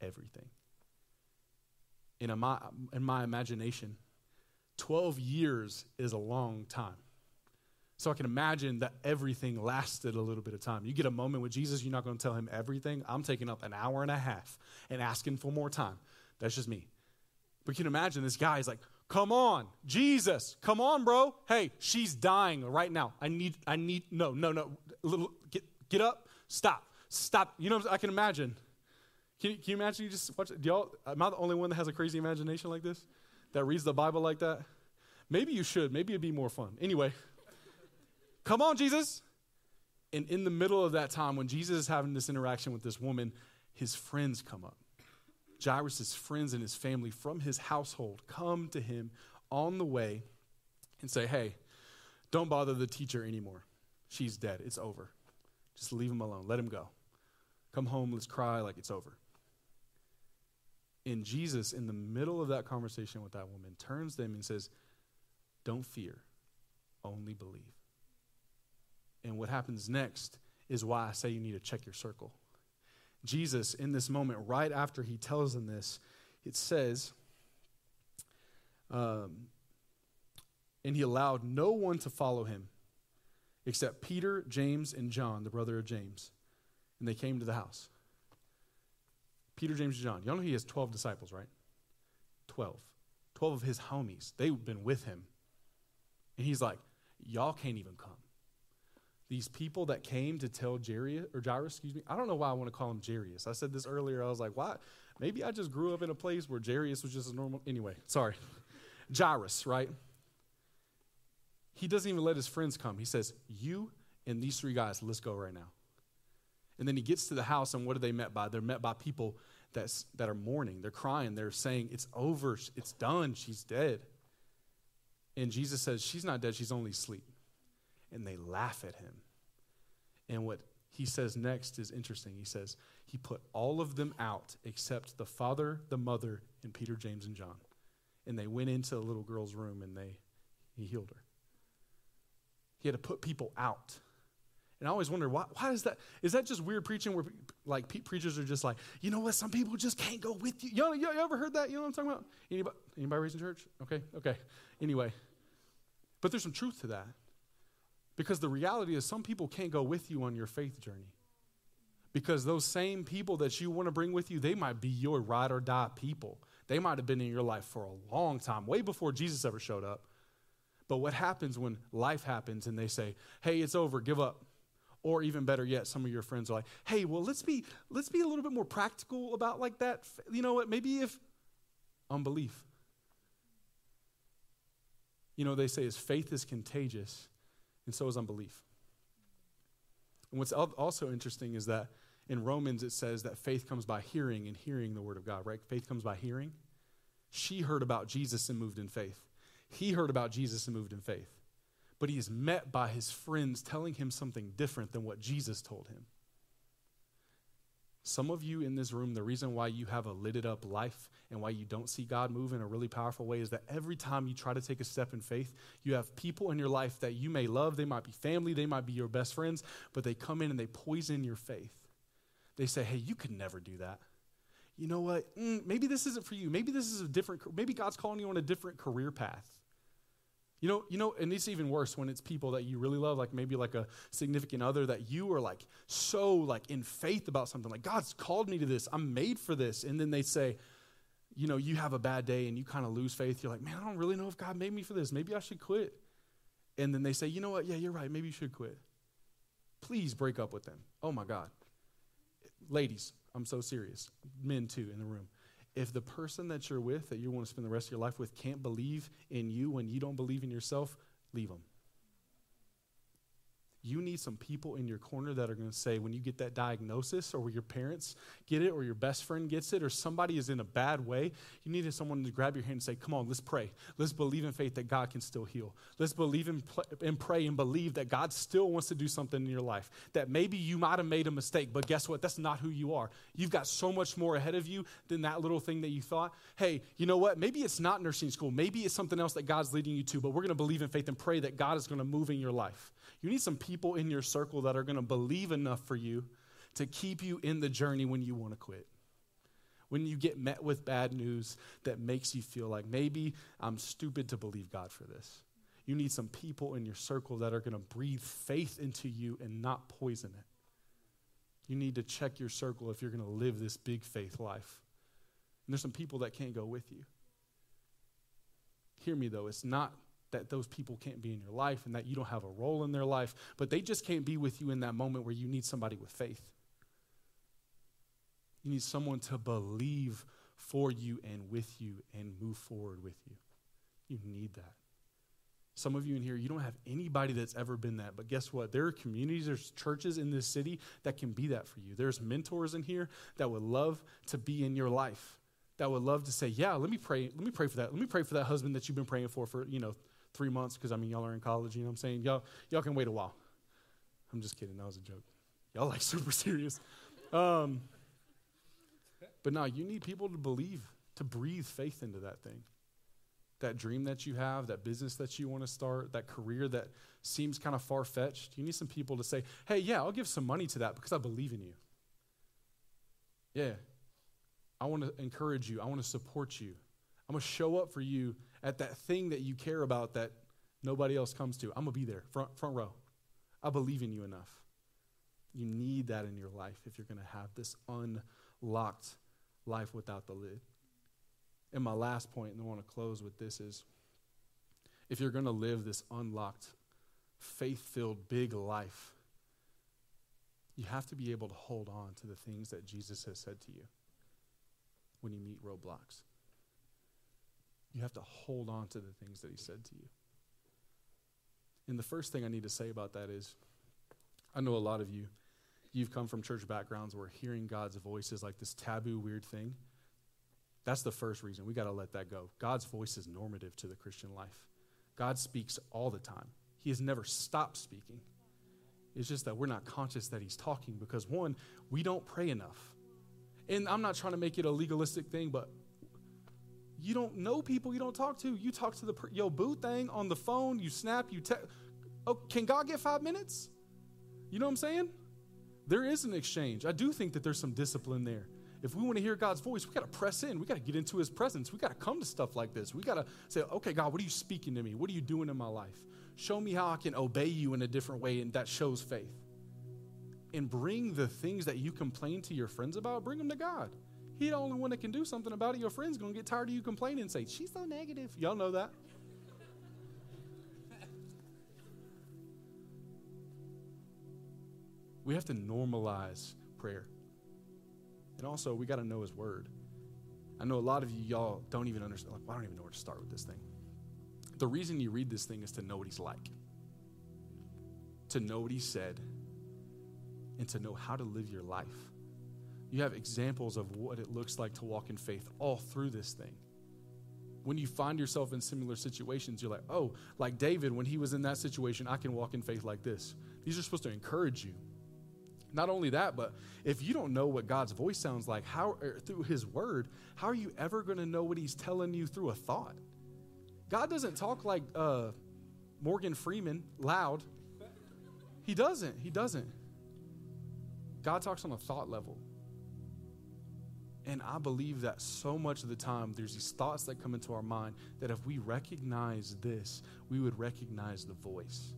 everything. In my, in my imagination, 12 years is a long time. So I can imagine that everything lasted a little bit of time. You get a moment with Jesus, you're not going to tell him everything. I'm taking up an hour and a half and asking for more time. That's just me. But you can imagine this guy is like, Come on, Jesus, come on, bro. Hey, she's dying right now. I need, I need, no, no, no. Get, get up, stop, stop. You know, I can imagine. Can you, can you imagine you just watch? Y'all, am I the only one that has a crazy imagination like this? That reads the Bible like that? Maybe you should. Maybe it'd be more fun. Anyway, come on, Jesus. And in the middle of that time, when Jesus is having this interaction with this woman, his friends come up. Jairus' friends and his family from his household come to him on the way and say, Hey, don't bother the teacher anymore. She's dead. It's over. Just leave him alone. Let him go. Come home. Let's cry like it's over. And Jesus, in the middle of that conversation with that woman, turns to them and says, Don't fear, only believe. And what happens next is why I say you need to check your circle. Jesus, in this moment, right after he tells them this, it says, um, and he allowed no one to follow him except Peter, James, and John, the brother of James. And they came to the house. Peter, James, and John. Y'all know he has 12 disciples, right? 12. 12 of his homies. They've been with him. And he's like, Y'all can't even come these people that came to tell Jairus, or Jairus, excuse me, I don't know why I want to call him Jairus. I said this earlier. I was like, why? Maybe I just grew up in a place where Jairus was just a normal. Anyway, sorry. Jairus, right? He doesn't even let his friends come. He says, You and these three guys, let's go right now. And then he gets to the house, and what are they met by? They're met by people that's, that are mourning. They're crying. They're saying, It's over. It's done. She's dead. And Jesus says, She's not dead. She's only asleep and they laugh at him. And what he says next is interesting. He says, He put all of them out except the father, the mother, and Peter, James, and John. And they went into the little girl's room and they he healed her. He had to put people out. And I always wonder why, why is that? Is that just weird preaching where like preachers are just like, you know what, some people just can't go with you. You, know, you ever heard that? You know what I'm talking about? Anybody, anybody raised in church? Okay, okay. Anyway. But there's some truth to that. Because the reality is, some people can't go with you on your faith journey. Because those same people that you want to bring with you, they might be your ride or die people. They might have been in your life for a long time, way before Jesus ever showed up. But what happens when life happens and they say, hey, it's over, give up? Or even better yet, some of your friends are like, hey, well, let's be, let's be a little bit more practical about like that. You know what? Maybe if unbelief. You know, they say is faith is contagious and so is unbelief. And what's also interesting is that in Romans it says that faith comes by hearing and hearing the word of God, right? Faith comes by hearing. She heard about Jesus and moved in faith. He heard about Jesus and moved in faith. But he is met by his friends telling him something different than what Jesus told him. Some of you in this room, the reason why you have a lit up life and why you don't see God move in a really powerful way is that every time you try to take a step in faith, you have people in your life that you may love. They might be family, they might be your best friends, but they come in and they poison your faith. They say, hey, you could never do that. You know what? Mm, maybe this isn't for you. Maybe this is a different, maybe God's calling you on a different career path. You know, you know, and it's even worse when it's people that you really love, like maybe like a significant other that you are like so like in faith about something, like God's called me to this, I'm made for this, and then they say, you know, you have a bad day and you kind of lose faith. You're like, man, I don't really know if God made me for this. Maybe I should quit. And then they say, you know what? Yeah, you're right. Maybe you should quit. Please break up with them. Oh my God. Ladies, I'm so serious. Men too in the room if the person that you're with, that you want to spend the rest of your life with, can't believe in you when you don't believe in yourself, leave them. You need some people in your corner that are going to say, when you get that diagnosis, or when your parents get it, or your best friend gets it, or somebody is in a bad way, you need someone to grab your hand and say, Come on, let's pray. Let's believe in faith that God can still heal. Let's believe and pray and believe that God still wants to do something in your life. That maybe you might have made a mistake, but guess what? That's not who you are. You've got so much more ahead of you than that little thing that you thought. Hey, you know what? Maybe it's not nursing school. Maybe it's something else that God's leading you to, but we're going to believe in faith and pray that God is going to move in your life. You need some people in your circle that are going to believe enough for you to keep you in the journey when you want to quit. When you get met with bad news that makes you feel like maybe I'm stupid to believe God for this. You need some people in your circle that are going to breathe faith into you and not poison it. You need to check your circle if you're going to live this big faith life. And there's some people that can't go with you. Hear me though, it's not that those people can't be in your life and that you don't have a role in their life, but they just can't be with you in that moment where you need somebody with faith. You need someone to believe for you and with you and move forward with you. You need that. Some of you in here, you don't have anybody that's ever been that. But guess what? There are communities, there's churches in this city that can be that for you. There's mentors in here that would love to be in your life, that would love to say, Yeah, let me pray. Let me pray for that. Let me pray for that husband that you've been praying for for, you know, three months because I mean y'all are in college. You know what I'm saying? Y'all y'all can wait a while. I'm just kidding. That was a joke. Y'all like super serious. Um, but now you need people to believe, to breathe faith into that thing. That dream that you have, that business that you want to start, that career that seems kind of far fetched. You need some people to say, hey, yeah, I'll give some money to that because I believe in you. Yeah, I want to encourage you. I want to support you. I'm going to show up for you at that thing that you care about that nobody else comes to. I'm going to be there, front, front row. I believe in you enough. You need that in your life if you're going to have this unlocked life without the lid. And my last point, and I want to close with this, is if you're going to live this unlocked, faith filled, big life, you have to be able to hold on to the things that Jesus has said to you when you meet roadblocks. You have to hold on to the things that he said to you. And the first thing I need to say about that is I know a lot of you, you've come from church backgrounds where hearing God's voice is like this taboo, weird thing. That's the first reason. We got to let that go. God's voice is normative to the Christian life. God speaks all the time, He has never stopped speaking. It's just that we're not conscious that He's talking because, one, we don't pray enough. And I'm not trying to make it a legalistic thing, but you don't know people you don't talk to. You talk to the yo boo thing on the phone. You snap. You text. Oh, can God get five minutes? You know what I'm saying? There is an exchange. I do think that there's some discipline there. If we want to hear God's voice, we got to press in. We got to get into His presence. We got to come to stuff like this. We got to say, okay, God, what are you speaking to me? What are you doing in my life? Show me how I can obey you in a different way, and that shows faith. And bring the things that you complain to your friends about, bring them to God. He the only one that can do something about it. Your friend's to get tired of you complaining and say, She's so negative. Y'all know that. we have to normalize prayer. And also, we got to know His Word. I know a lot of you, y'all don't even understand. Like, well, I don't even know where to start with this thing. The reason you read this thing is to know what He's like, to know what He said, and to know how to live your life. You have examples of what it looks like to walk in faith all through this thing. When you find yourself in similar situations, you're like, oh, like David, when he was in that situation, I can walk in faith like this. These are supposed to encourage you. Not only that, but if you don't know what God's voice sounds like how through his word, how are you ever going to know what he's telling you through a thought? God doesn't talk like uh, Morgan Freeman loud. He doesn't. He doesn't. God talks on a thought level. And I believe that so much of the time, there's these thoughts that come into our mind that if we recognize this, we would recognize the voice.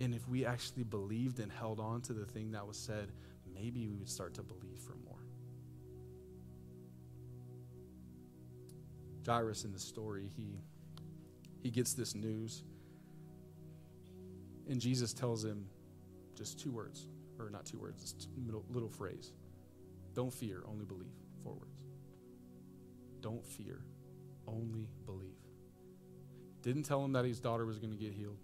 And if we actually believed and held on to the thing that was said, maybe we would start to believe for more. Jairus in the story, he, he gets this news. And Jesus tells him just two words, or not two words, little phrase. Don't fear, only believe. Four words. Don't fear, only believe. Didn't tell him that his daughter was going to get healed.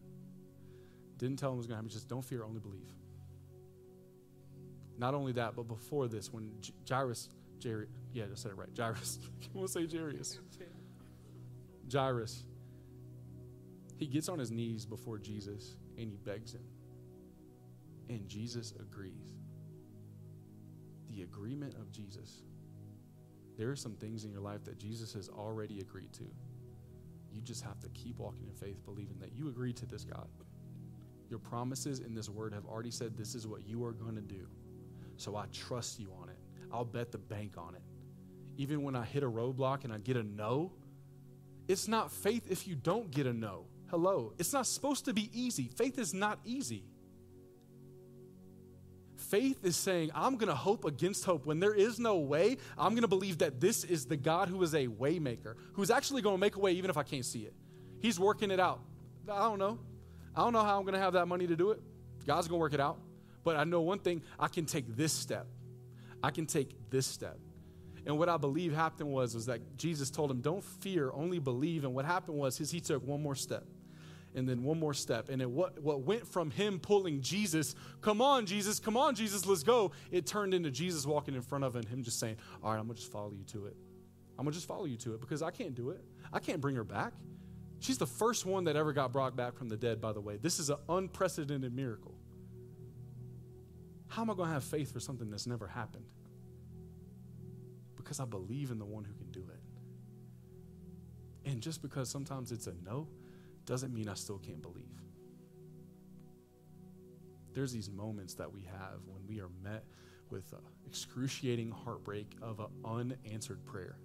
Didn't tell him it was going to happen. Just don't fear, only believe. Not only that, but before this, when Jairus, Jair, yeah, I said it right. Jairus. we'll say Jairus. Jairus. He gets on his knees before Jesus and he begs him. And Jesus agrees. The agreement of Jesus. There are some things in your life that Jesus has already agreed to. You just have to keep walking in faith, believing that you agree to this God. Your promises in this word have already said this is what you are going to do. So I trust you on it. I'll bet the bank on it. Even when I hit a roadblock and I get a no, it's not faith if you don't get a no. Hello. It's not supposed to be easy. Faith is not easy. Faith is saying, I'm going to hope against hope. When there is no way, I'm going to believe that this is the God who is a waymaker, who's actually going to make a way even if I can't see it. He's working it out. I don't know. I don't know how I'm going to have that money to do it. God's going to work it out. But I know one thing I can take this step. I can take this step. And what I believe happened was, was that Jesus told him, Don't fear, only believe. And what happened was his, he took one more step and then one more step. And it, what, what went from him pulling Jesus, come on, Jesus, come on, Jesus, let's go, it turned into Jesus walking in front of him him just saying, All right, I'm going to just follow you to it. I'm going to just follow you to it because I can't do it. I can't bring her back. She's the first one that ever got brought back from the dead, by the way. This is an unprecedented miracle. How am I going to have faith for something that's never happened? Because I believe in the one who can do it. And just because sometimes it's a no doesn't mean I still can't believe. There's these moments that we have when we are met with excruciating heartbreak of an unanswered prayer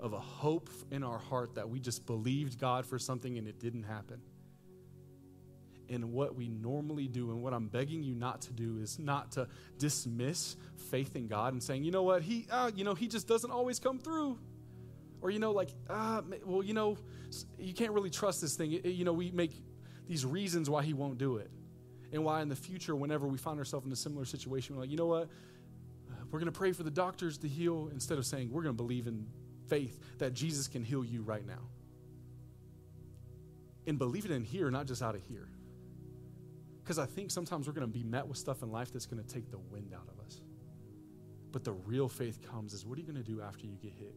of a hope in our heart that we just believed God for something and it didn't happen. And what we normally do, and what I'm begging you not to do, is not to dismiss faith in God and saying, you know what, he, uh, you know, he just doesn't always come through, or you know, like, ah, well, you know, you can't really trust this thing. You know, we make these reasons why he won't do it, and why in the future, whenever we find ourselves in a similar situation, we're like, you know what, we're going to pray for the doctors to heal instead of saying we're going to believe in faith that Jesus can heal you right now. And believe it in here, not just out of here. Because I think sometimes we're going to be met with stuff in life that's going to take the wind out of us. But the real faith comes is what are you going to do after you get hit?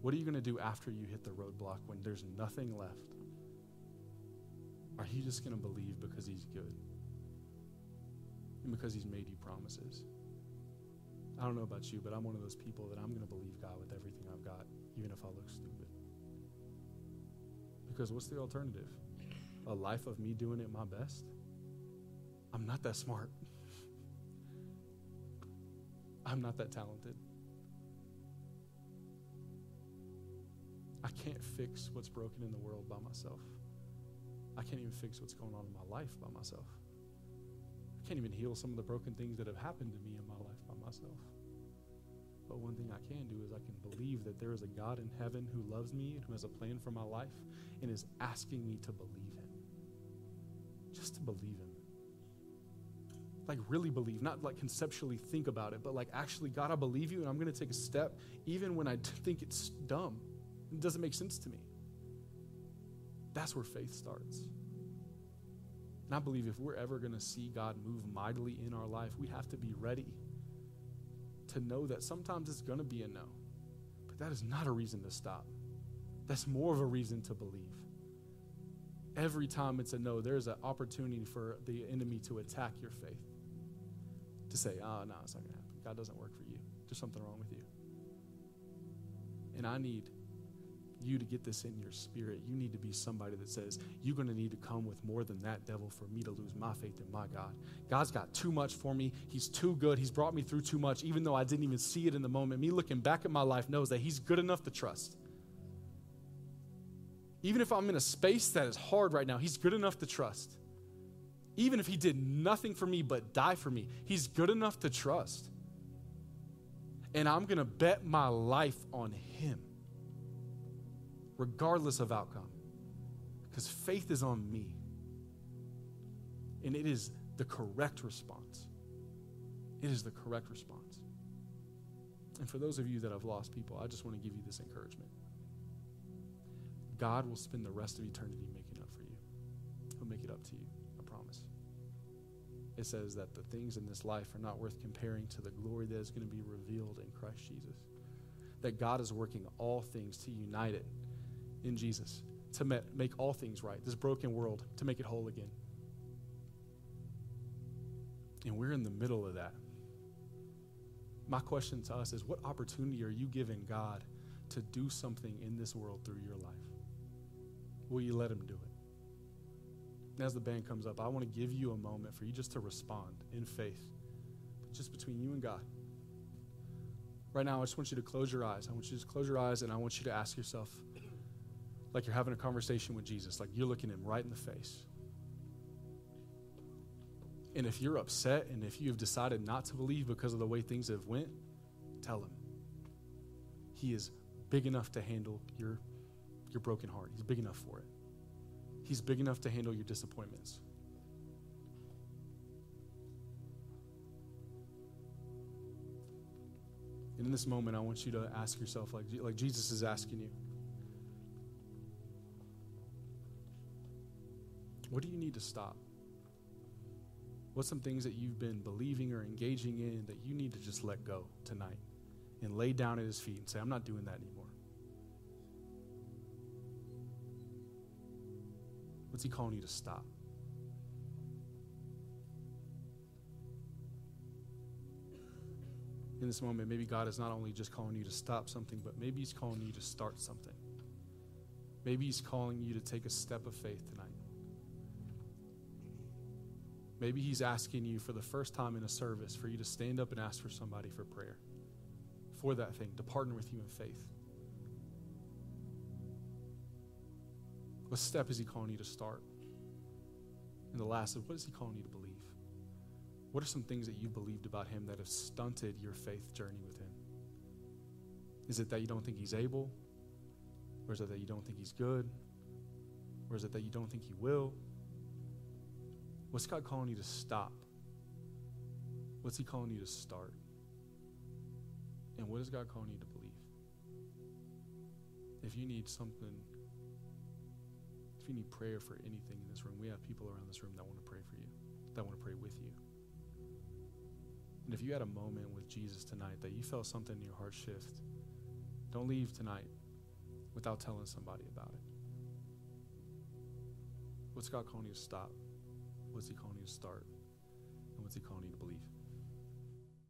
What are you going to do after you hit the roadblock when there's nothing left? Are you just going to believe because he's good? And because he's made you promises? I don't know about you, but I'm one of those people that I'm going to believe God with everything I've got, even if I look stupid. Because what's the alternative? A life of me doing it my best? I'm not that smart. I'm not that talented. I can't fix what's broken in the world by myself. I can't even fix what's going on in my life by myself. I can't even heal some of the broken things that have happened to me in my life by myself. But one thing I can do is I can believe that there is a God in heaven who loves me and who has a plan for my life and is asking me to believe Him. Just to believe Him. Like, really believe, not like conceptually think about it, but like, actually, God, I believe you and I'm going to take a step even when I think it's dumb. It doesn't make sense to me. That's where faith starts. And I believe if we're ever going to see God move mightily in our life, we have to be ready to know that sometimes it's going to be a no. But that is not a reason to stop. That's more of a reason to believe. Every time it's a no, there's an opportunity for the enemy to attack your faith. to say, ah, oh, no, it's not going to happen. God doesn't work for you. There's something wrong with you. And I need you to get this in your spirit. You need to be somebody that says, You're going to need to come with more than that, devil, for me to lose my faith in my God. God's got too much for me. He's too good. He's brought me through too much, even though I didn't even see it in the moment. Me looking back at my life knows that He's good enough to trust. Even if I'm in a space that is hard right now, He's good enough to trust. Even if He did nothing for me but die for me, He's good enough to trust. And I'm going to bet my life on Him regardless of outcome. Because faith is on me. And it is the correct response. It is the correct response. And for those of you that have lost people, I just want to give you this encouragement. God will spend the rest of eternity making up for you. He'll make it up to you, I promise. It says that the things in this life are not worth comparing to the glory that is going to be revealed in Christ Jesus. That God is working all things to unite it in Jesus to make all things right, this broken world, to make it whole again. And we're in the middle of that. My question to us is what opportunity are you giving God to do something in this world through your life? Will you let Him do it? As the band comes up, I want to give you a moment for you just to respond in faith, just between you and God. Right now, I just want you to close your eyes. I want you to just close your eyes and I want you to ask yourself, like you're having a conversation with Jesus, like you're looking him right in the face. And if you're upset and if you have decided not to believe because of the way things have went, tell him. He is big enough to handle your, your broken heart. He's big enough for it. He's big enough to handle your disappointments. And in this moment, I want you to ask yourself, like, like Jesus is asking you, What do you need to stop? What's some things that you've been believing or engaging in that you need to just let go tonight and lay down at his feet and say, I'm not doing that anymore? What's he calling you to stop? In this moment, maybe God is not only just calling you to stop something, but maybe he's calling you to start something. Maybe he's calling you to take a step of faith tonight. Maybe He's asking you for the first time in a service for you to stand up and ask for somebody for prayer for that thing, to partner with you in faith. What step is He calling you to start? And the last is what is He calling you to believe? What are some things that you believed about Him that have stunted your faith journey with Him? Is it that you don't think He's able? Or is it that you don't think He's good? Or is it that you don't think He will? What's God calling you to stop? What's He calling you to start? And what is God calling you to believe? If you need something, if you need prayer for anything in this room, we have people around this room that want to pray for you, that want to pray with you. And if you had a moment with Jesus tonight that you felt something in your heart shift, don't leave tonight without telling somebody about it. What's God calling you to stop? What's He calling you to start? And what's He calling you to believe?